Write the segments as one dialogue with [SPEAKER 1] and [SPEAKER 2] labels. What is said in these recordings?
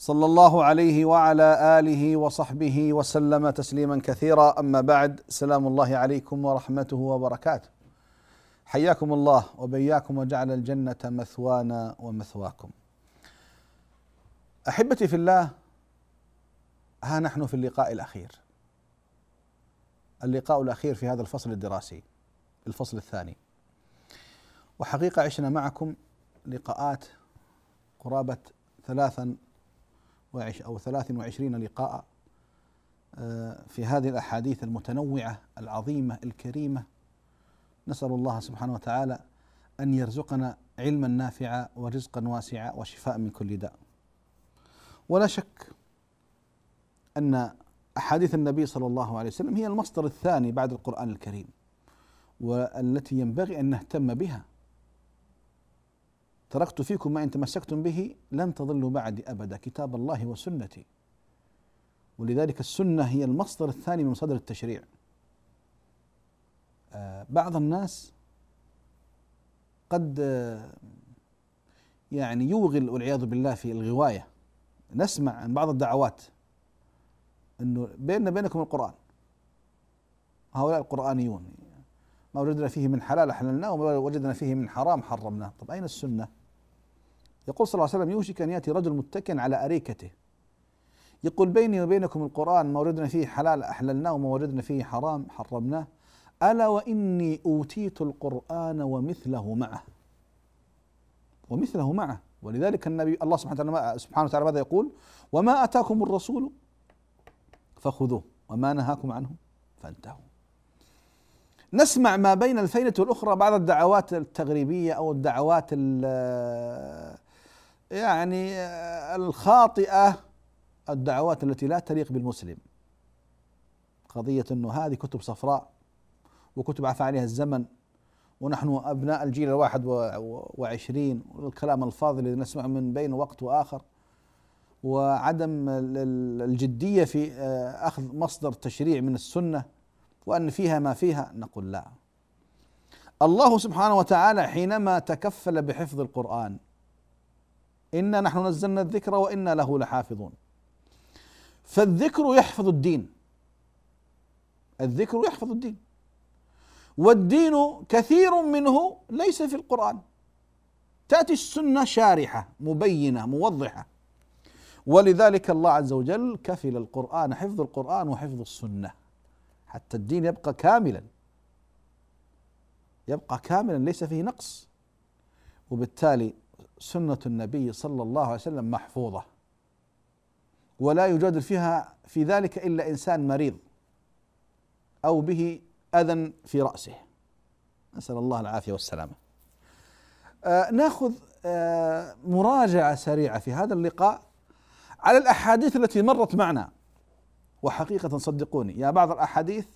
[SPEAKER 1] صلى الله عليه وعلى آله وصحبه وسلم تسليما كثيرا. أما بعد سلام الله عليكم ورحمته وبركاته. حياكم الله وبياكم وجعل الجنة مثوانا ومثواكم. أحبتي في الله ها نحن في اللقاء الأخير. اللقاء الأخير في هذا الفصل الدراسي الفصل الثاني. وحقيقة عشنا معكم لقاءات قرابة ثلاثا ثلاث وعشرين لقاء آه، في هذه الأحاديث المتنوعة العظيمة الكريمة نسأل الله سبحانه وتعالى أن يرزقنا علما نافعا ورزقا واسعا وشفاء من كل داء. ولا شك أن أحاديث النبي صلى الله عليه وسلم هي المصدر الثاني بعد القرآن الكريم والتي ينبغي أن نهتم بها. تركت فيكم ما إن تمسكتم به لن تضلوا بعد أبدا كتاب الله وسنتي. ولذلك السنة هي المصدر الثاني من مصادر التشريع. آه، بعض الناس قد آه، يعني يوغل والعياذ بالله في الغواية. نسمع عن بعض الدعوات إنه بيننا بينكم القرآن. هؤلاء القرآنيون ما وجدنا فيه من حلال احللناه وما وجدنا فيه من حرام حرمناه. طب أين السنة؟ يقول صلى الله عليه وسلم يوشك أن يأتي رجل متكئا على أريكته. يقول بيني وبينكم القرآن ما وجدنا فيه حلال أحللناه وما وجدنا فيه حرام حرمناه. ألا وإني أوتيت القرآن ومثله معه. ومثله معه. ولذلك النبي الله سبحانه وتعالى سبحانه وتعالى ماذا يقول؟ وما أتاكم الرسول فخذوه وما نهاكم عنه فانتهوا. نسمع ما بين الفينة والأخرى بعض الدعوات التغريبية أو الدعوات يعني الخاطئة الدعوات التي لا تليق بالمسلم. قضية أنه هذه كتب صفراء وكتب عفى عليها الزمن ونحن أبناء الجيل الواحد وعشرين والكلام الفاضل الذي نسمعه من بين وقت وآخر. وعدم الجدية في آه، أخذ مصدر تشريع من السنة وأن فيها ما فيها نقول لا. الله سبحانه وتعالى حينما تكفل بحفظ القرآن إنا نحن نزلنا الذكر وإنا له لحافظون. فالذكر يحفظ الدين. الذكر يحفظ الدين. والدين كثير منه ليس في القرآن. تأتي السنة شارحة مبينة موضحة. ولذلك الله عز وجل كفل القرآن حفظ القرآن وحفظ السنة. حتى الدين يبقى كاملا. يبقى كاملا ليس فيه نقص. وبالتالي سنة النبي صلى الله عليه وسلم محفوظة. ولا يجادل فيها في ذلك إلا إنسان مريض أو به أذى في رأسه. نسأل الله العافية والسلامة. آه ناخذ آه مراجعة سريعة في هذا اللقاء على الأحاديث التي مرت معنا. وحقيقة صدقوني يا بعض الأحاديث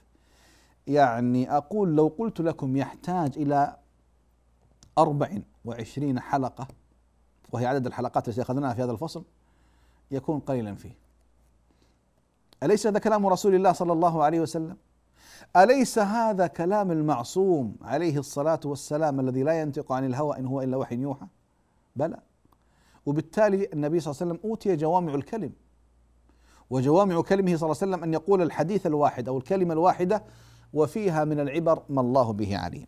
[SPEAKER 1] يعني أقول لو قلت لكم يحتاج إلى أربع وعشرين حلقة وهي عدد الحلقات التي أخذناها في هذا الفصل يكون قليلا فيه. أليس هذا كلام رسول الله صلى الله عليه وسلم؟ أليس هذا كلام المعصوم عليه الصلاة والسلام الذي لا ينطق عن الهوى إن هو إلا وحي يوحى؟ بلى. وبالتالي النبي صلى الله عليه وسلم أوتي جوامع الكلم. وجوامع كلمه صلى الله عليه وسلم أن يقول الحديث الواحد أو الكلمة الواحدة وفيها من العبر ما الله به عليم.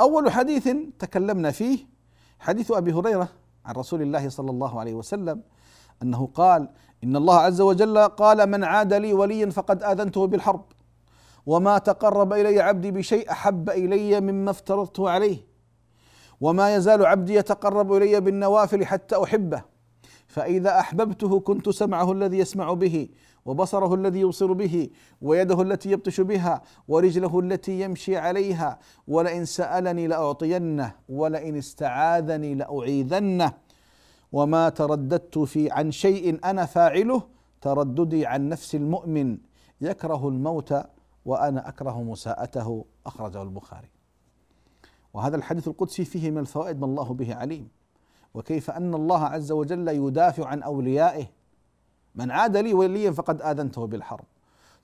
[SPEAKER 1] أول حديث تكلمنا فيه حديث أبي هريرة عن رسول الله صلى الله عليه وسلم أنه قال إن الله عز وجل قال من عاد لي وليا فقد آذنته بالحرب. وما تقرب إلي عبدي بشيء أحب إلي مما افترضته عليه. وما يزال عبدي يتقرب إلي بالنوافل حتى أحبه. فإذا أحببته كنت سمعه الذي يسمع به. وبصره الذي يبصر به ويده التي يبطش بها ورجله التي يمشي عليها ولئن سألني لأعطينه ولئن استعاذني لأعيذنه. وما ترددت في عن شيء أنا فاعله ترددي عن نفس المؤمن. يكره الموت وأنا أكره مساءته. أخرجه البخاري. وهذا الحديث القدسي فيه من الفوائد ما الله به عليم. وكيف أن الله عز وجل يدافع عن أوليائه من عاد لي وليا فقد آذنته بالحرب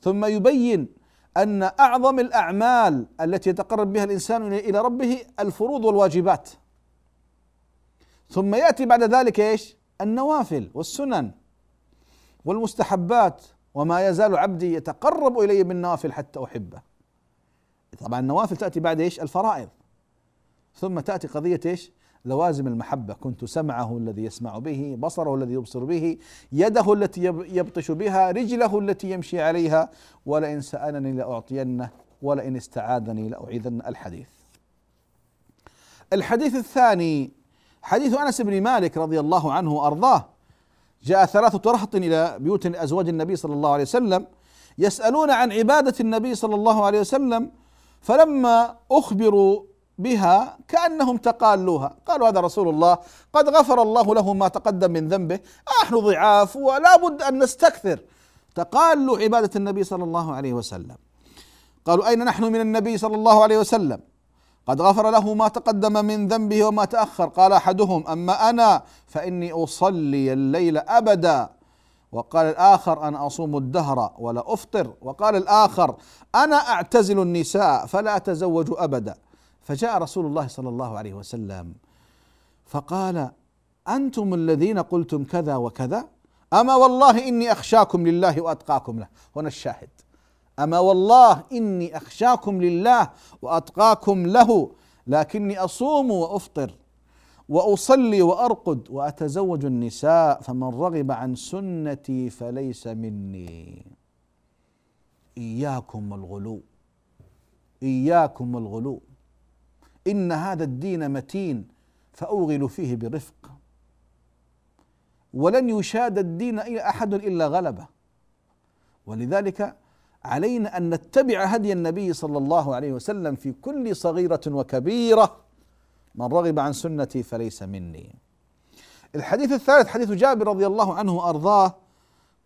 [SPEAKER 1] ثم يبين أن أعظم الأعمال التي يتقرب بها الإنسان إلى ربه الفروض والواجبات ثم يأتي بعد ذلك إيش؟ النوافل والسنن والمستحبات وما يزال عبدي يتقرب إلي بالنوافل حتى أحبه. طبعا النوافل تأتي بعد إيش؟ الفرائض. ثم تأتي قضية إيش؟ لوازم المحبة، كنت سمعه الذي يسمع به، بصره الذي يبصر به، يده التي يبطش بها، رجله التي يمشي عليها، ولئن سألني لأعطينه، ولئن استعاذني لأعيذن. الحديث. الحديث الثاني حديث أنس بن مالك رضي الله عنه وأرضاه. جاء ثلاثة رهط إلى بيوت أزواج النبي صلى الله عليه وسلم يسألون عن عبادة النبي صلى الله عليه وسلم. فلما أخبروا بها كأنهم تقالوها. قالوا هذا رسول الله قد غفر الله له ما تقدم من ذنبه. نحن ضعاف ولا بد أن نستكثر. تقالوا عبادة النبي صلى الله عليه وسلم. قالوا أين نحن من النبي صلى الله عليه وسلم؟ قد غفر له ما تقدم من ذنبه وما تأخر. قال أحدهم أما أنا فإني أصلي الليل أبدا. وقال الآخر أنا أصوم الدهر ولا أفطر. وقال الآخر أنا أعتزل النساء فلا أتزوج أبدا. فجاء رسول الله صلى الله عليه وسلم فقال أنتم الذين قلتم كذا وكذا؟ أما والله إني أخشاكم لله وأتقاكم له. هنا الشاهد. أما والله إني أخشاكم لله وأتقاكم له لكني أصوم وأفطر وأصلي وأرقد وأتزوج النساء فمن رغب عن سنتي فليس مني. إياكم الغلو. إياكم الغلو. إن هذا الدين متين فاوغل فيه برفق. ولن يشاد الدين أحد إلا غلبه. ولذلك علينا أن نتبع هدي النبي صلى الله عليه وسلم في كل صغيرة وكبيرة. من رغب عن سنتي فليس مني. الحديث الثالث حديث جابر رضي الله عنه وارضاه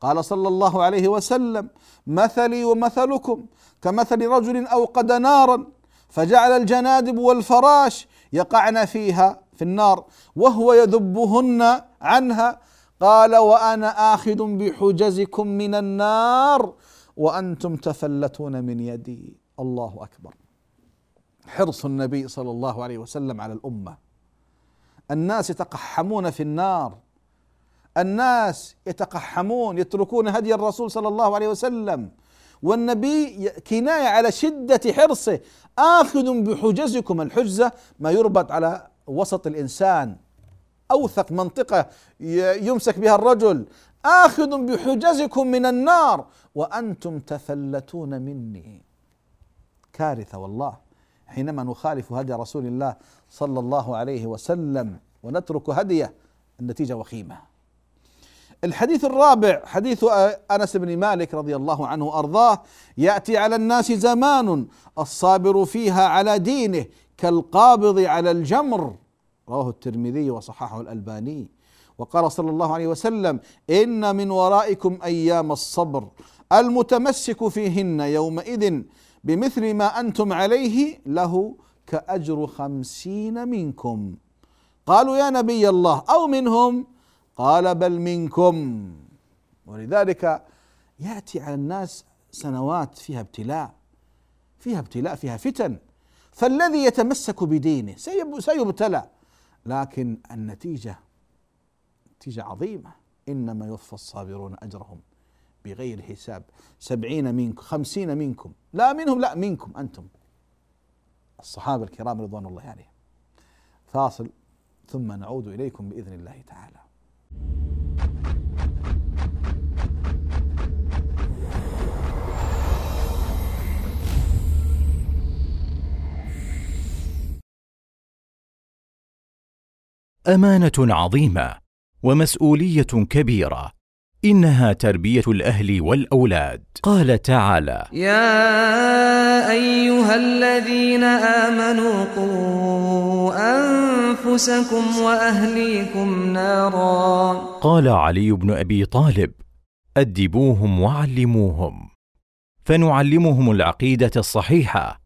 [SPEAKER 1] قال صلى الله عليه وسلم مثلي ومثلكم كمثل رجل أوقد نارا فجعل الجنادب والفراش يقعن فيها في النار وهو يذبهن عنها. قال وأنا آخذ بحجزكم من النار وأنتم تفلتون من يدي. الله أكبر. حرص النبي صلى الله عليه وسلم على الأمة. الناس يتقحمون في النار. الناس يتقحمون يتركون هدي الرسول صلى الله عليه وسلم. والنبي كناية على شدة حرصه. آخذ بحجزكم الحجزة ما يربط على وسط الإنسان. أوثق منطقة يمسك بها الرجل. آخذ بحجزكم من النار. وأنتم تفلتون مني. كارثة والله. حينما نخالف هدي رسول الله صلى الله عليه وسلم ونترك هديه النتيجة وخيمة. الحديث الرابع حديث أنس بن مالك رضي الله عنه وارضاه يأتي على الناس زمان الصابر فيها على دينه كالقابض على الجمر. رواه الترمذي وصححه الألباني. وقال صلى الله عليه وسلم إن من ورائكم أيام الصبر المتمسك فيهن يومئذ بمثل ما أنتم عليه له كأجر خمسين منكم. قالوا يا نبي الله أو منهم قال بل منكم. ولذلك يأتي على الناس سنوات فيها ابتلاء فيها ابتلاء فيها فتن. فالذي يتمسك بدينه سيبتلى. لكن النتيجة نتيجة عظيمة. إنما يوفى الصابرون أجرهم بغير حساب. سبعين منكم خمسين منكم. لا منهم لا منكم أنتم. الصحابة الكرام رضوان الله عليهم. فاصل. ثم نعود إليكم بإذن الله تعالى.
[SPEAKER 2] أمانة عظيمة ومسؤولية كبيرة. إنها تربية الأهل والأولاد. قال تعالى
[SPEAKER 3] يا أيها الذين آمنوا قوا أنفسكم وأهليكم نارا.
[SPEAKER 2] قال علي بن أبي طالب أدبوهم وعلموهم. فنعلمهم العقيدة الصحيحة.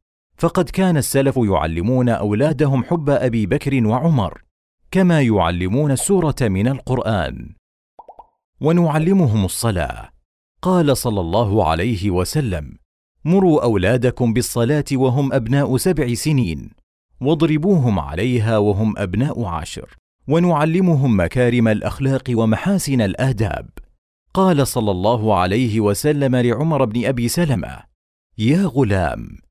[SPEAKER 2] فقد كان السلف يعلمون أولادهم حب أبي بكر وعمر كما يعلمون السوره من القرآن. ونعلمهم الصلاة. قال صلى الله عليه وسلم مروا أولادكم بالصلاة وهم أبناء سبع سنين. واضربوهم عليها وهم أبناء عشر. ونعلمهم مكارم الأخلاق ومحاسن الآداب. قال صلى الله عليه وسلم لعمر بن أبي سلمة يا غلام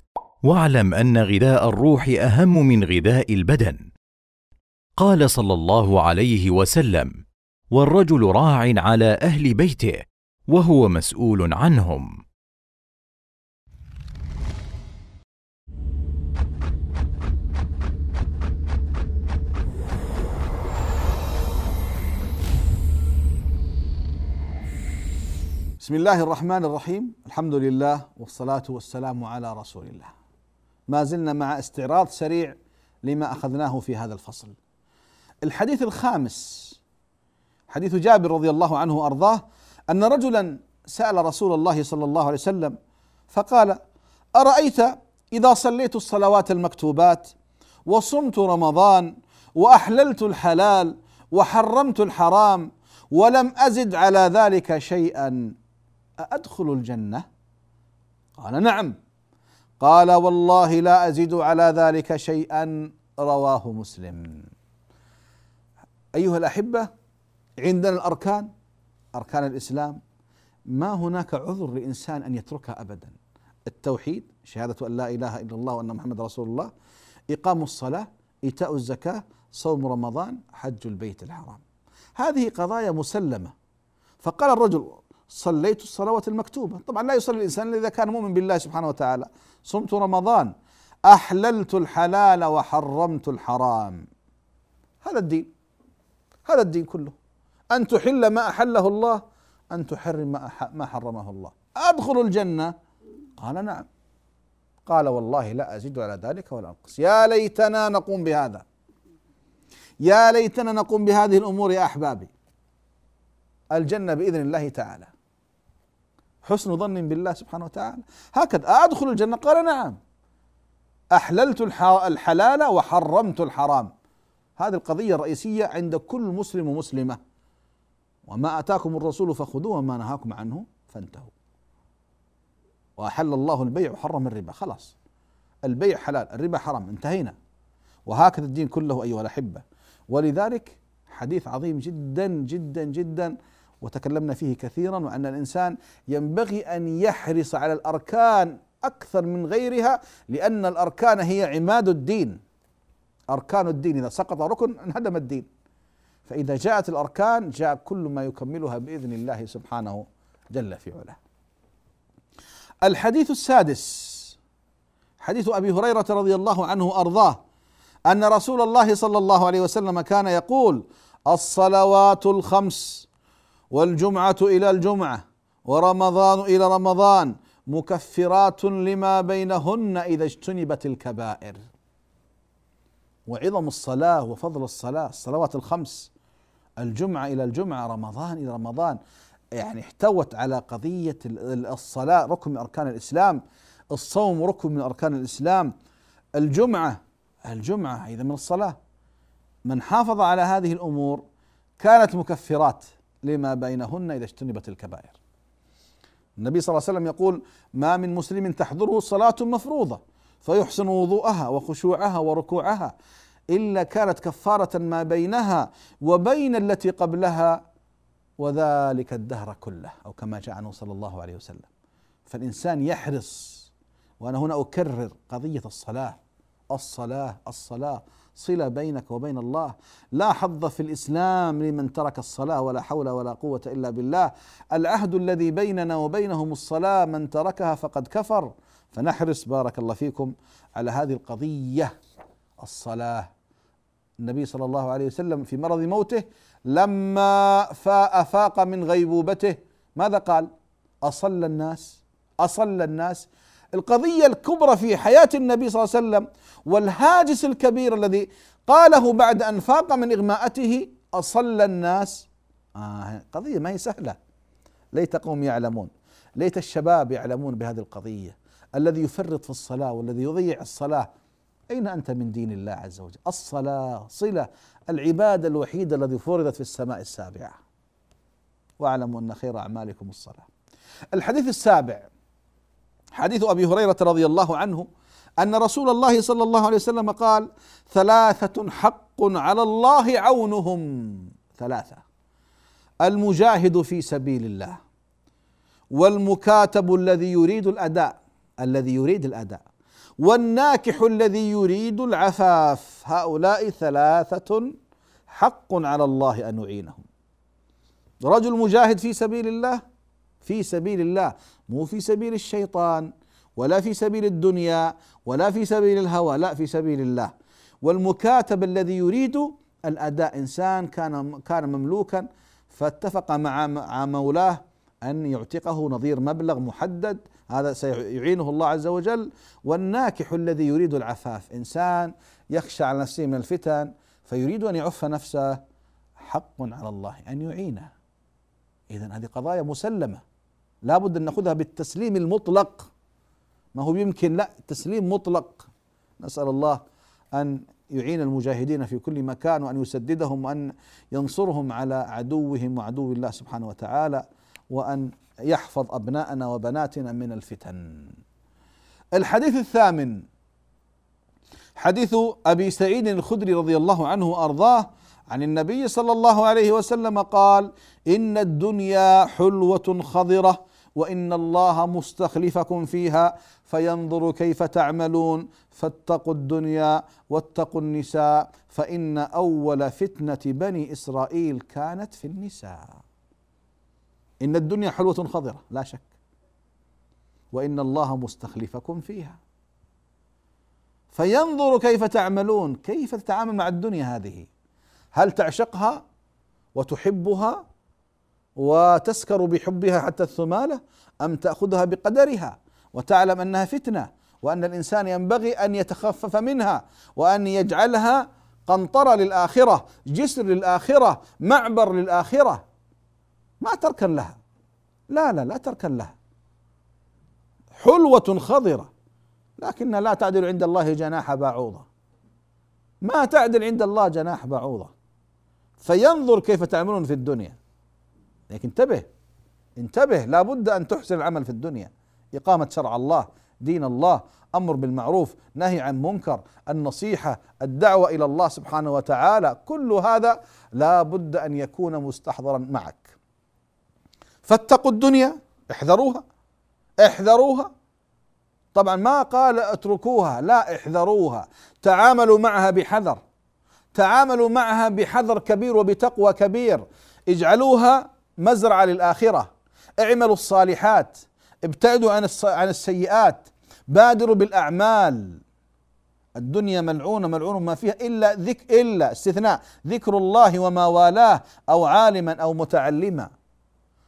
[SPEAKER 2] واعلم أن غذاء الروح أهم من غذاء البدن. قال صلى الله عليه وسلم والرجل راع على أهل بيته وهو مسؤول عنهم.
[SPEAKER 1] بسم الله الرحمن الرحيم. الحمد لله والصلاة والسلام على رسول الله. ما زلنا مع استعراض سريع لما أخذناه في هذا الفصل الحديث الخامس حديث جابر رضي الله عنه وأرضاه أن رجلا سأل رسول الله صلى الله عليه وسلم فقال أرأيت إذا صليت الصلوات المكتوبات وصمت رمضان وأحللت الحلال وحرمت الحرام ولم أزد على ذلك شيئا أأدخل الجنة؟ قال نعم قال والله لا أزيد على ذلك شيئا رواه مسلم. أيها الأحبة عندنا الأركان أركان الإسلام. ما هناك عذر لإنسان أن يتركها أبدا. التوحيد شهادة أن لا إله إلا الله وأن محمد رسول الله. إقام الصلاة إيتاء الزكاة صوم رمضان حج البيت الحرام. هذه قضايا مسلمة. فقال الرجل صليت الصلوات المكتوبة. طبعا لا يصلي الإنسان إذا كان مؤمن بالله سبحانه وتعالى. صمت رمضان. أحللت الحلال وحرمت الحرام. هذا الدين. هذا الدين كله. أن تحل ما أحله الله أن تحرم ما, ما حرمه الله. أدخل الجنة؟ قال نعم. قال والله لا أزيد على ذلك ولا أنقص. يا ليتنا نقوم بهذا. يا ليتنا نقوم بهذه الأمور يا أحبابي. الجنة بإذن الله تعالى. حسن ظن بالله سبحانه وتعالى. هكذا أدخل الجنة؟ قال نعم. أحللت الحلال وحرمت الحرام. هذه القضية الرئيسية عند كل مسلم ومسلمة. وما أتاكم الرسول فخذوه وما نهاكم عنه فانتهوا. وأحل الله البيع وحرم الربا. خلاص. البيع حلال الربا حرام انتهينا. وهكذا الدين كله أيها الأحبة. ولذلك حديث عظيم جدا جدا جدا. وتكلمنا فيه كثيرا وأن الإنسان ينبغي أن يحرص على الأركان أكثر من غيرها لأن الأركان هي عماد الدين. أركان الدين إذا سقط ركن انهدم الدين. فإذا جاءت الأركان جاء كل ما يكملها بإذن الله سبحانه جل في علاه. الحديث السادس حديث أبي هريرة رضي الله عنه وأرضاه أن رسول الله صلى الله عليه وسلم كان يقول الصلوات الخمس والجمعة إلى الجمعة ورمضان إلى رمضان مكفرات لما بينهن إذا اجتنبت الكبائر. وعظم الصلاة وفضل الصلاة الصلوات الخمس الجمعة إلى الجمعة رمضان إلى رمضان يعني احتوت على قضية الصلاة ركن من أركان الإسلام الصوم ركن من أركان الإسلام. الجمعة الجمعة أيضا من الصلاة. من حافظ على هذه الأمور كانت مكفرات. لما بينهن إذا اجتنبت الكبائر. النبي صلى الله عليه وسلم يقول ما من مسلم تحضره صلاة مفروضة فيحسن وضوءها وخشوعها وركوعها إلا كانت كفارة ما بينها وبين التي قبلها وذلك الدهر كله. أو كما جاء عنه صلى الله عليه وسلم. فالإنسان يحرص وأنا هنا أكرر قضية الصلاة الصلاة الصلاة. صلة بينك وبين الله. لا حظ في الإسلام لمن ترك الصلاة ولا حول ولا قوة إلا بالله. العهد الذي بيننا وبينهم الصلاة من تركها فقد كفر. فنحرص بارك الله فيكم على هذه القضية. الصلاة. النبي صلى الله عليه وسلم في مرض موته لما أفاق من غيبوبته ماذا قال؟ أصلى الناس. أصلى الناس. القضية الكبرى في حياة النبي صلى الله عليه وسلم والهاجس الكبير الذي قاله بعد أن فاق من إغماءته أصلى الناس. آه قضية ما هي سهلة. ليت قوم يعلمون. ليت الشباب يعلمون بهذه القضية. الذي يفرط في الصلاة والذي يضيع الصلاة. أين أنت من دين الله عز وجل؟ الصلاة صلة العبادة الوحيدة التي فرضت في السماء السابعة. واعلموا أن خير أعمالكم الصلاة. الحديث السابع. حديث أبي هريرة رضي الله عنه أن رسول الله صلى الله عليه وسلم قال ثلاثة حق على الله عونهم. ثلاثة. المجاهد في سبيل الله والمكاتب الذي يريد الأداء الذي يريد الأداء والناكح الذي يريد العفاف. هؤلاء ثلاثة حق على الله أن يعينهم رجل مجاهد في سبيل الله في سبيل الله. مو في سبيل الشيطان ولا في سبيل الدنيا ولا في سبيل الهوى لا في سبيل الله. والمكاتب الذي يريد الأداء إنسان كان كان مملوكا فاتفق مع مولاه أن يعتقه نظير مبلغ محدد. هذا سيعينه الله عز وجل. والناكح الذي يريد العفاف إنسان يخشى على نفسه من الفتن فيريد أن يعف نفسه. حق على الله أن يعينه. اذا هذه قضايا مسلمة. لابد أن نأخذها بالتسليم المطلق. ما هو يمكن؟ لا تسليم مطلق. نسأل الله أن يعين المجاهدين في كل مكان وأن يسددهم وأن ينصرهم على عدوهم وعدو الله سبحانه وتعالى وأن يحفظ أبناءنا وبناتنا من الفتن. الحديث الثامن. حديث أبي سعيد الخدري رضي الله عنه وأرضاه عن النبي صلى الله عليه وسلم قال: إن الدنيا حلوة خضرة وإن الله مستخلفكم فيها فينظر كيف تعملون فاتقوا الدنيا واتقوا النساء فإن أول فتنة بني إسرائيل كانت في النساء. إن الدنيا حلوة خضرة لا شك. وإن الله مستخلفكم فيها. فينظر كيف تعملون كيف تتعامل مع الدنيا هذه؟ هل تعشقها وتحبها وتسكر بحبها حتى الثمالة أم تأخذها بقدرها وتعلم أنها فتنة وأن الإنسان ينبغي أن يتخفف منها وأن يجعلها قنطرة للآخرة جسر للآخرة معبر للآخرة. ما تركن لها. لا لا لا تركن لها. حلوة خضرة لكنها لا تعدل عند الله جناح بعوضة. ما تعدل عند الله جناح بعوضة. فينظر كيف تعملون في الدنيا. لكن انتبه انتبه لابد أن تحسن العمل في الدنيا. إقامة شرع الله دين الله أمر بالمعروف نهي عن منكر النصيحة الدعوة إلى الله سبحانه وتعالى كل هذا لا بد أن يكون مستحضرا معك. فاتقوا الدنيا احذروها احذروها. طبعا ما قال اتركوها لا احذروها. تعاملوا معها بحذر. تعاملوا معها بحذر كبير وبتقوى كبير. اجعلوها مزرعة للآخرة. اعملوا الصالحات ابتعدوا عن عن السيئات بادروا بالأعمال. الدنيا ملعونة ملعون ما فيها إلا ذك إلا استثناء ذكر الله وما والاه أو عالما أو متعلما.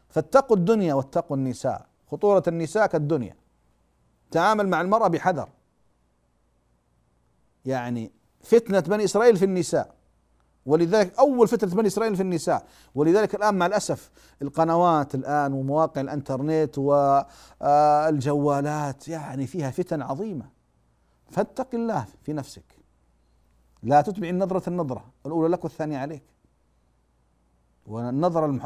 [SPEAKER 1] فاتقوا الدنيا واتقوا النساء. خطورة النساء كالدنيا. تعامل مع المرأة بحذر. يعني فتنة بني إسرائيل في النساء. ولذلك أول فتنة بني إسرائيل في النساء. ولذلك الآن مع الأسف القنوات الآن ومواقع الإنترنت والجوالات يعني فيها فتن عظيمة. فاتق الله في نفسك. لا تتبع النظرة النظرة الأولى لك والثانية عليك. والنظر المح...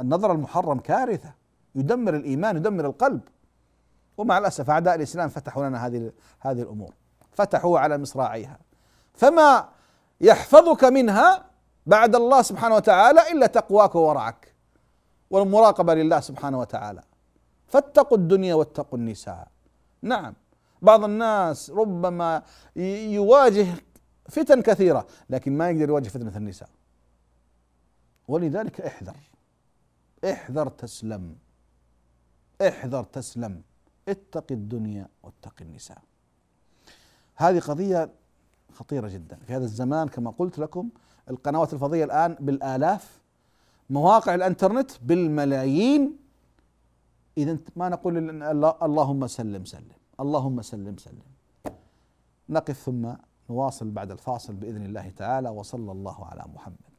[SPEAKER 1] النظر المحرم كارثة. يدمر الإيمان يدمر القلب. ومع الأسف أعداء الإسلام فتحوا لنا هذه هذه الأمور. فتحوا على مصراعيها. فما يحفظك منها بعد الله سبحانه وتعالى إلا تقواك وورعك والمراقبة لله سبحانه وتعالى. فاتقوا الدنيا واتقوا النساء. نعم. بعض الناس ربما يواجه فتن كثيرة لكن ما يقدر يواجه فتنة النساء. ولذلك احذر. احذر تسلم. احذر تسلم. اتق الدنيا واتق النساء. هذه قضية خطيرة جدا. في هذا الزمان كما قلت لكم القنوات الفضية الآن بالآلاف مواقع الإنترنت بالملايين. إذا ما نقول اللهم سلم سلم. اللهم سلم سلم. نقف ثم نواصل بعد الفاصل بإذن الله تعالى وصلى الله على محمد.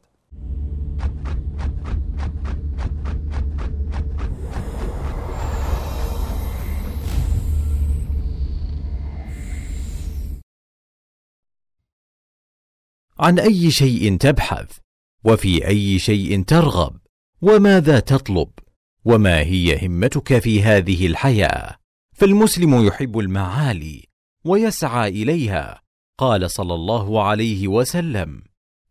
[SPEAKER 2] عن أي شيء تبحث وفي أي شيء ترغب وماذا تطلب وما هي همتك في هذه الحياة. فالمسلم يحب المعالي ويسعى إليها. قال صلى الله عليه وسلم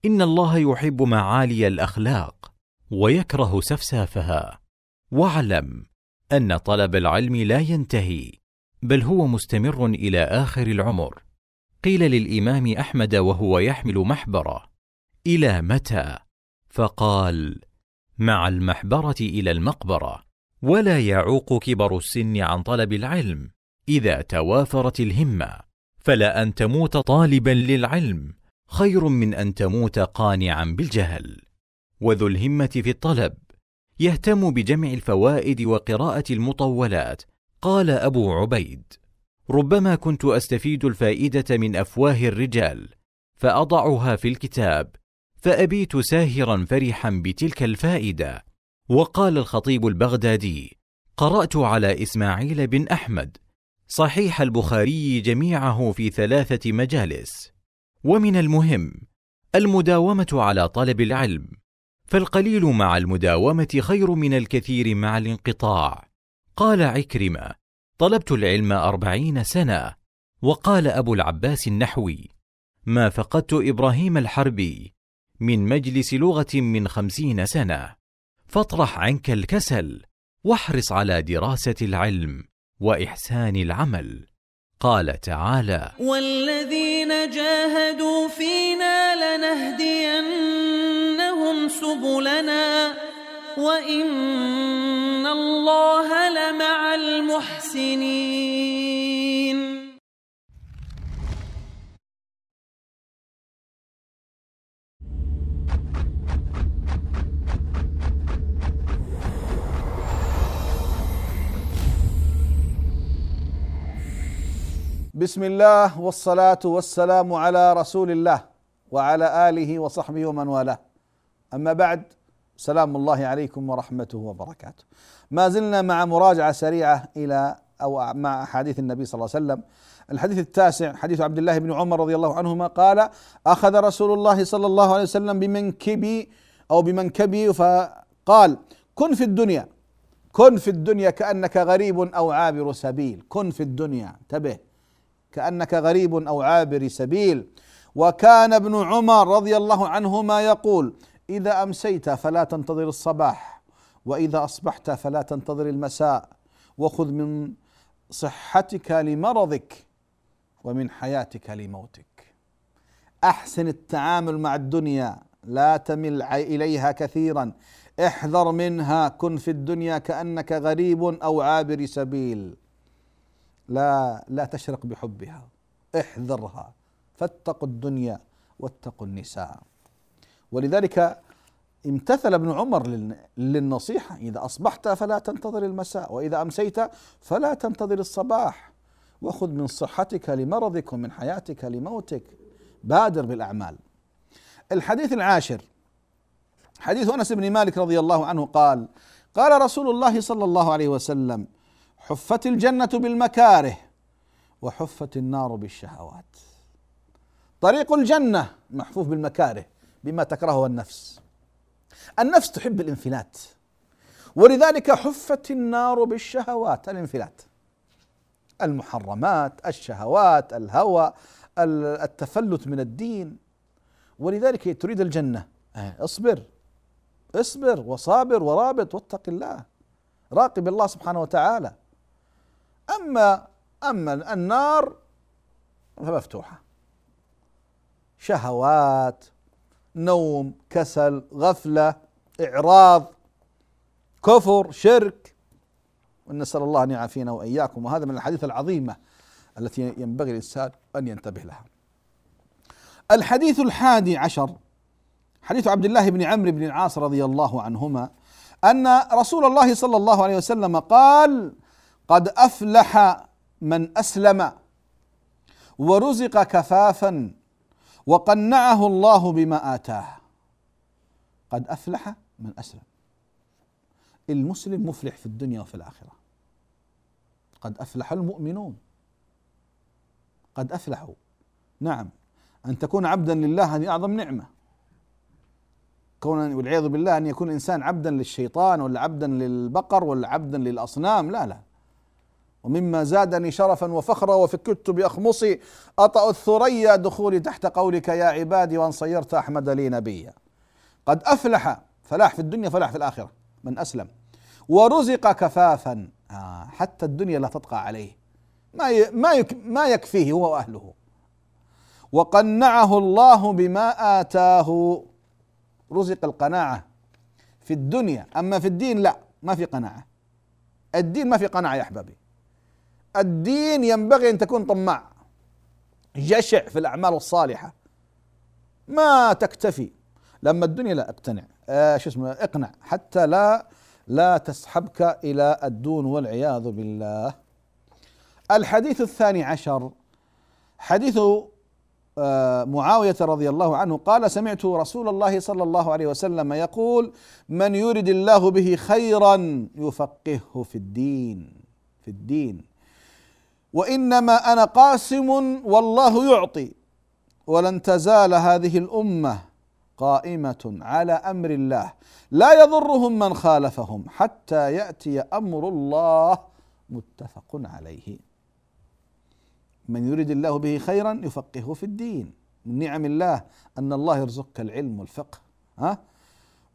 [SPEAKER 2] إن الله يحب معالي الأخلاق ويكره سفسافها. واعلم أن طلب العلم لا ينتهي بل هو مستمر إلى آخر العمر. قيل للإمام أحمد وهو يحمل محبره إلى متى؟ فقال مع المحبرة إلى المقبرة ولا يعوق كبر السن عن طلب العلم إذا توافرت الهمة فلا أن تموت طالبا للعلم خير من أن تموت قانعا بالجهل. وذو الهمة في الطلب يهتم بجمع الفوائد وقراءة المطولات قال أبو عبيد. ربما كنت أستفيد الفائدة من أفواه الرجال فأضعها في الكتاب فأبيت ساهرا فرحا بتلك الفائدة. وقال الخطيب البغدادي قرأت على إسماعيل بن أحمد صحيح البخاري جميعه في ثلاثة مجالس. ومن المهم المداومة على طلب العلم فالقليل مع المداومة خير من الكثير مع الانقطاع. قال عكرمة طلبت العلم أربعين سنة وقال أبو العباس النحوي ما فقدت إبراهيم الحربي من مجلس لغة من خمسين سنة فاطرح عنك الكسل واحرص على دراسة العلم وإحسان العمل. قال تعالى
[SPEAKER 3] والذين جاهدوا فينا لنهدينهم سبلنا وإن الله لمع المحسنين
[SPEAKER 1] بسم الله والصلاة والسلام على رسول الله وعلى آله وصحبه ومن والاه أما بعد سلام الله عليكم ورحمته وبركاته. ما زلنا مع مراجعة سريعة إلى أو مع احاديث النبي صلى الله عليه وسلم. الحديث التاسع حديث عبد الله بن عمر رضي الله عنهما قال: أخذ رسول الله صلى الله عليه وسلم بمنكبي أو بمنكبي فقال: كن في الدنيا كن في الدنيا كأنك غريب أو عابر سبيل، كن في الدنيا انتبه كأنك غريب أو عابر سبيل. وكان ابن عمر رضي الله عنهما يقول: إذا أمسيت فلا تنتظر الصباح وإذا أصبحت فلا تنتظر المساء. وخذ من صحتك لمرضك ومن حياتك لموتك. أحسن التعامل مع الدنيا لا تمل إليها كثيرا. احذر منها كن في الدنيا كأنك غريب أو عابر سبيل. لا لا تشرق بحبها. احذرها. فاتقوا الدنيا واتقوا النساء. ولذلك امتثل ابن عمر للنصيحة إذا أصبحت فلا تنتظر المساء وإذا أمسيت فلا تنتظر الصباح. وخذ من صحتك لمرضك ومن حياتك لموتك. بادر بالأعمال. الحديث العاشر. حديث أنس بن مالك رضي الله عنه قال قال رسول الله صلى الله عليه وسلم حفت الجنة بالمكاره وحفت النار بالشهوات. طريق الجنة محفوف بالمكاره. بما تكرهه النفس. النفس تحب الانفلات. ولذلك حفت النار بالشهوات. الانفلات. المحرمات الشهوات الهوى التفلت من الدين. ولذلك تريد الجنة. اصبر. اصبر وصابر ورابط واتق الله. راقب الله سبحانه وتعالى. اما أما النار فمفتوحة. شهوات نوم كسل غفلة إعراض كفر شرك. ونسال الله أن يعافينا وإياكم. وهذا من الحديث العظيمة التي ينبغي الانسان أن ينتبه لها. الحديث الحادي عشر حديث عبد الله بن عمرو بن العاص رضي الله عنهما أن رسول الله صلى الله عليه وسلم قال قد أفلح من أسلم ورزق كفافا وقنعه الله بما آتاه. قد أفلح من أسلم. المسلم مفلح في الدنيا وفي الآخرة. قد أفلح المؤمنون. قد أفلحوا. نعم. أن تكون عبدا لله هذه أعظم نعمة. كون والعياذ بالله أن يكون الانسان عبدا للشيطان ولا عبدا للبقر ولا عبدا للأصنام لا لا. ومما زادني شرفا وفخرا وفكدت باخمصي أطأ الثريا دخولي تحت قولك يا عبادي وان صيرت أحمد لي نبيا. قد أفلح فلاح في الدنيا فلاح في الآخرة من أسلم. ورزق كفافا آه حتى الدنيا لا تطغى عليه. ما ما ما يكفيه هو وأهله. وقنعه الله بما آتاه. رزق القناعة في الدنيا أما في الدين لا ما في قناعة. الدين ما في قناعة يا أحبابي. الدين ينبغي أن تكون طماع. جشع في الأعمال الصالحة. ما تكتفي. لما الدنيا لا أقتنع آه شو اسمه اقنع. حتى لا لا تسحبك إلى الدون والعياذ بالله. الحديث الثاني عشر. حديث آه، معاوية رضي الله عنه قال سمعت رسول الله صلى الله عليه وسلم يقول من يرد الله به خيرا يفقهه في الدين في الدين. وإنما أنا قاسم والله يعطي. ولن تزال هذه الأمة قائمة على أمر الله. لا يضرهم من خالفهم حتى يأتي أمر الله متفق عليه. من يريد الله به خيرا يفقهه في الدين. من نعم الله أن الله يرزقك العلم والفقه. ها؟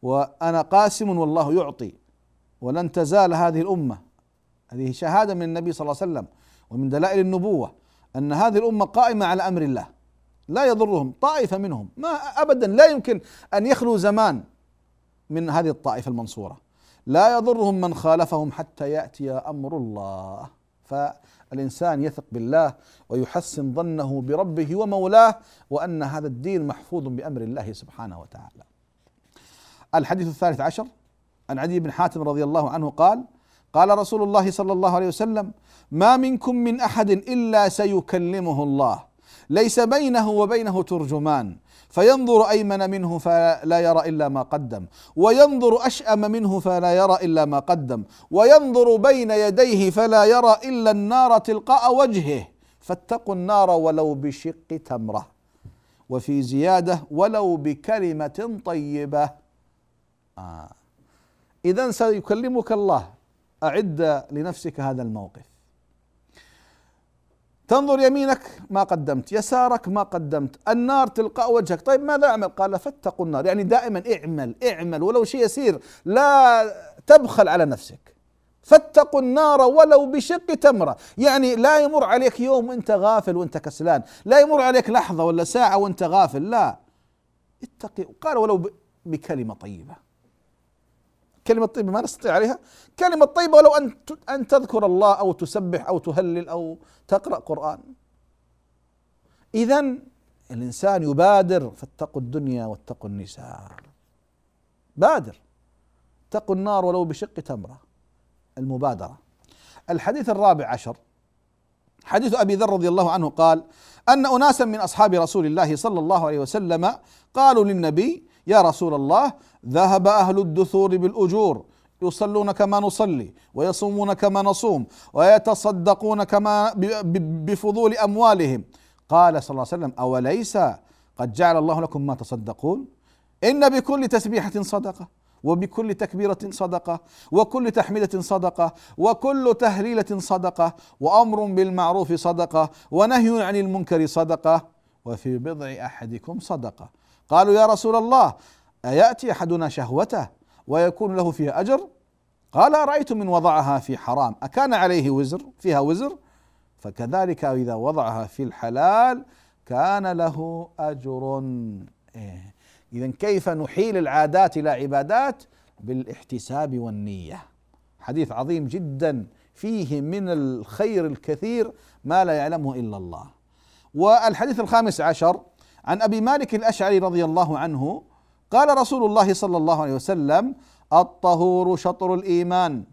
[SPEAKER 1] وأنا قاسم والله يعطي. ولن تزال هذه الأمة. هذه شهادة من النبي صلى الله عليه وسلم. ومن دلائل النبوة أن هذه الأمة قائمة على أمر الله. لا يضرهم طائفة منهم. ما ابدا لا يمكن أن يخلو زمان من هذه الطائفة المنصورة. لا يضرهم من خالفهم حتى يأتي أمر الله. فالإنسان يثق بالله ويحسن ظنه بربه ومولاه وأن هذا الدين محفوظ بأمر الله سبحانه وتعالى. الحديث الثالث عشر عن عدي بن حاتم رضي الله عنه قال قال رسول الله صلى الله عليه وسلم ما منكم من أحد إلا سيكلمه الله. ليس بينه وبينه ترجمان. فينظر أيمن منه فلا يرى إلا ما قدم. وينظر أشأم منه فلا يرى إلا ما قدم. وينظر بين يديه فلا يرى إلا النار تلقاء وجهه. فاتقوا النار ولو بشق تمرة. وفي زيادة ولو بكلمة طيبة. آه. اذا سيكلمك الله. أعد لنفسك هذا الموقف. تنظر يمينك ما قدمت يسارك ما قدمت النار تلقاء وجهك. طيب ماذا أعمل؟ قال فاتقوا النار. يعني دائما اعمل اعمل ولو شيء يسير لا تبخل على نفسك. فاتقوا النار ولو بشق تمرة. يعني لا يمر عليك يوم وأنت غافل وأنت كسلان. لا يمر عليك لحظة ولا ساعة وأنت غافل لا. اتقي قال ولو بكلمة طيبة. كلمة طيبة ما نستطيع عليها. كلمة طيبة ولو أن أن تذكر الله أو تسبح أو تهلل أو تقرأ قرآن. إذا الإنسان يبادر فاتقوا الدنيا واتقوا النساء. بادر. اتقوا النار ولو بشق تمرة. المبادرة. الحديث الرابع عشر. حديث أبي ذر رضي الله عنه قال أن أناسا من أصحاب رسول الله صلى الله عليه وسلم قالوا للنبي يا رسول الله ذهب أهل الدثور بالأجور يصلون كما نصلي ويصومون كما نصوم ويتصدقون كما بفضول أموالهم. قال صلى الله عليه وسلم أوليس قد جعل الله لكم ما تصدقون؟ إن بكل تسبيحة صدقة وبكل تكبيرة صدقة وكل تحميدة صدقة وكل تهليلة صدقة وأمر بالمعروف صدقة ونهي عن المنكر صدقة وفي بضع أحدكم صدقة. قالوا يا رسول الله أيأتي أحدنا شهوته ويكون له فيها أجر؟ قال أرأيت من وضعها في حرام أكان عليه وزر فيها وزر؟ فكذلك إذا وضعها في الحلال كان له أجر. إيه. إذا كيف نحيل العادات إلى عبادات؟ بالإحتساب والنية. حديث عظيم جدا فيه من الخير الكثير ما لا يعلمه إلا الله. والحديث الخامس عشر عن أبي مالك الأشعري رضي الله عنه قال رسول الله صلى الله عليه وسلم الطهور شطر الإيمان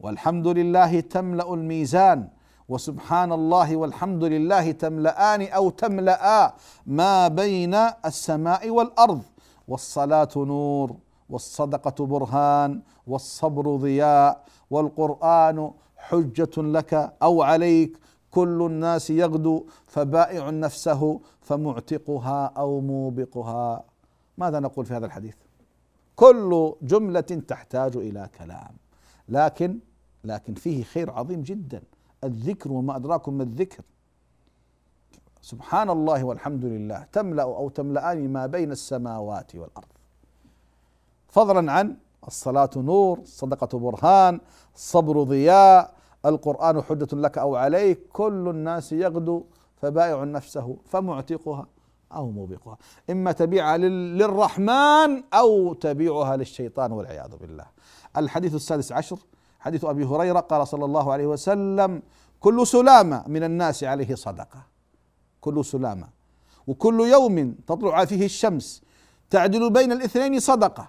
[SPEAKER 1] والحمد لله تملأ الميزان وسبحان الله والحمد لله تملأان أو تملأ ما بين السماء والأرض والصلاة نور والصدقة برهان والصبر ضياء والقرآن حجة لك أو عليك كل الناس يغدو فبائع نفسه فمعتقها أو موبقها. ماذا نقول في هذا الحديث؟ كل جملة تحتاج إلى كلام. لكن لكن فيه خير عظيم جدا. الذكر وما أدراكم ما الذكر. سبحان الله والحمد لله. تملأ أو تملأان ما بين السماوات والأرض. فضلا عن الصلاة نور الصدقة برهان الصبر ضياء القرآن حجة لك أو عليك. كل الناس يغدو فبائع نفسه فمعتقها أو موبقها إما تبيعها للرحمن أو تبيعها للشيطان والعياذ بالله. الحديث السادس عشر حديث أبي هريرة قال صلى الله عليه وسلم كل سلامة من الناس عليه صدقة. كل سلامة. وكل يوم تطلع فيه الشمس تعدل بين الاثنين صدقة.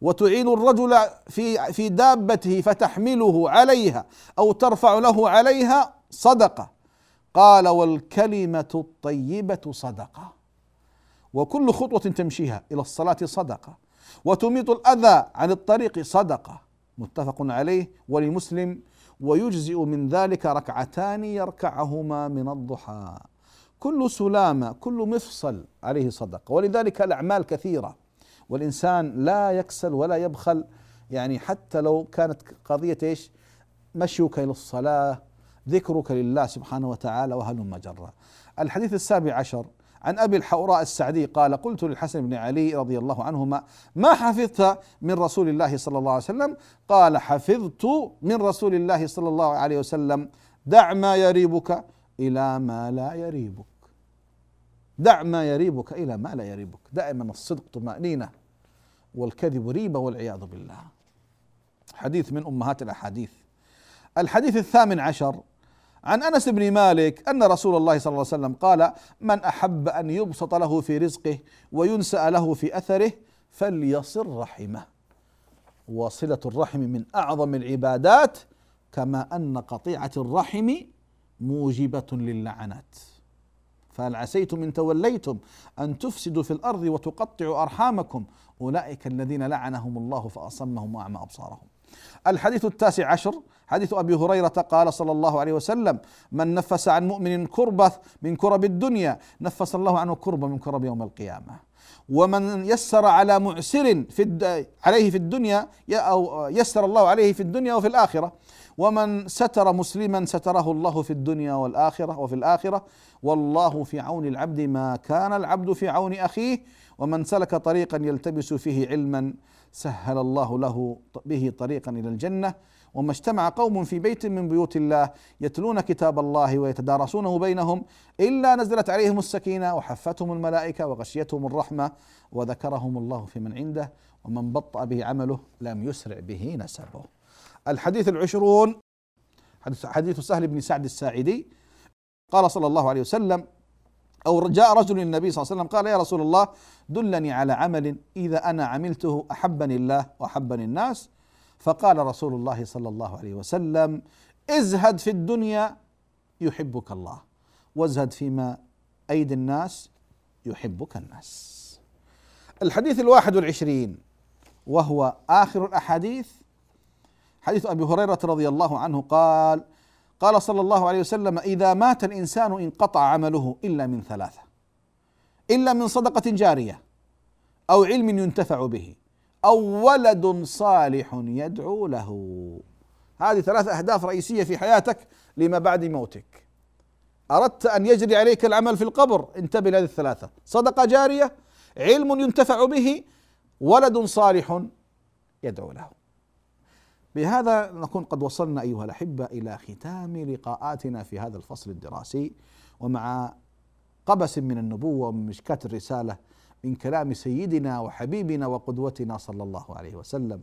[SPEAKER 1] وتعين الرجل في في دابته فتحمله عليها أو ترفع له عليها صدقة. قال والكلمة الطيبة صدقة. وكل خطوة تمشيها إلى الصلاة صدقة. وتميط الأذى عن الطريق صدقة. متفق عليه ولمسلم. ويجزئ من ذلك ركعتان يركعهما من الضحى. كل سلامة كل مفصل عليه صدقة. ولذلك الأعمال كثيرة. والإنسان لا يكسل ولا يبخل. يعني حتى لو كانت قضية إيش؟ مشيك إلى الصلاة ذكرك لله سبحانه وتعالى وهلم جرا الحديث السابع عشر عن أبي الحوراء السعدي قال قلت للحسن بن علي رضي الله عنهما ما حفظت من رسول الله صلى الله عليه وسلم؟ قال حفظت من رسول الله صلى الله عليه وسلم. دع ما يريبك إلى ما لا يريبك. دع ما يريبك إلى ما لا يريبك. دائما الصدق طمأنينة والكذب ريبة والعياذ بالله. حديث من أمهات الأحاديث. الحديث الثامن عشر عن أنس بن مالك أن رسول الله صلى الله عليه وسلم قال: من أحب أن يبسط له في رزقه وينسأ له في أثره فليصل رحمه. وصلة الرحم من أعظم العبادات كما أن قطيعة الرحم موجبة للعنات. فهل عسيتم إن توليتم أن تفسدوا في الأرض وتقطعوا أرحامكم أولئك الذين لعنهم الله فأصمهم وأعمى أبصارهم. الحديث التاسع عشر حديث أبي هريرة قال صلى الله عليه وسلم من نفس عن مؤمن كربة من كرب الدنيا نفس الله عنه كربة من كرب يوم القيامة. ومن يسر على معسر في عليه في الدنيا أو يسر الله عليه في الدنيا وفي الآخرة. ومن ستر مسلما ستره الله في الدنيا والآخرة وفي الآخرة. والله في عون العبد ما كان العبد في عون أخيه. ومن سلك طريقا يلتبس فيه علما سهل الله له به طريقا إلى الجنة. وما اجتمع قوم في بيت من بيوت الله يتلون كتاب الله ويتدارسونه بينهم إلا نزلت عليهم السكينة وحفتهم الملائكة وغشيتهم الرحمة وذكرهم الله في من عنده ومن بطأ به عمله لم يسرع به نسبه. الحديث العشرون حديث سهل بن سعد الساعدي قال صلى الله عليه وسلم أو جاء رجل للنبي صلى الله عليه وسلم قال يا رسول الله دلني على عمل إذا أنا عملته أحبني الله وأحبني الناس فقال رسول الله صلى الله عليه وسلم ازهد في الدنيا يحبك الله وازهد فيما أيدي الناس يحبك الناس. الحديث الواحد والعشرين وهو آخر الأحاديث حديث أبي هريرة رضي الله عنه قال قال صلى الله عليه وسلم إذا مات الإنسان انقطع عمله إلا من ثلاثة إلا من صدقة جارية أو علم ينتفع به. أو ولد صالح يدعو له. هذه ثلاث أهداف رئيسية في حياتك لما بعد موتك. أردت أن يجري عليك العمل في القبر انتبه لهذه الثلاثة. صدقة جارية علم ينتفع به ولد صالح يدعو له. بهذا نكون قد وصلنا أيها الأحبة إلى ختام لقاءاتنا في هذا الفصل الدراسي. ومع قبس من النبوة ومن مشكاه الرسالة من كلام سيدنا وحبيبنا وقدوتنا صلى الله عليه وسلم.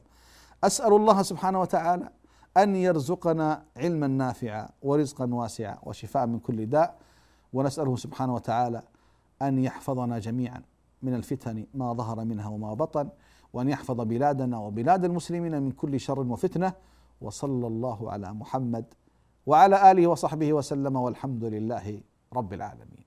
[SPEAKER 1] أسأل الله سبحانه وتعالى أن يرزقنا علما نافعا ورزقا واسعا وشفاء من كل داء. ونسأله سبحانه وتعالى أن يحفظنا جميعا من الفتن ما ظهر منها وما بطن وأن يحفظ بلادنا وبلاد المسلمين من كل شر وفتنة. وصلى الله على محمد وعلى آله وصحبه وسلم والحمد لله رب العالمين.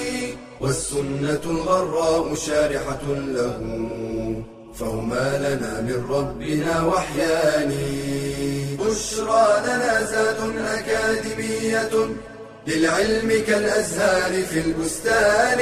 [SPEAKER 4] والسنة الغراء شارحة له فهما لنا من ربنا وحيان. بشرى لنا زاد أكاديمية للعلم كالأزهار في البستان.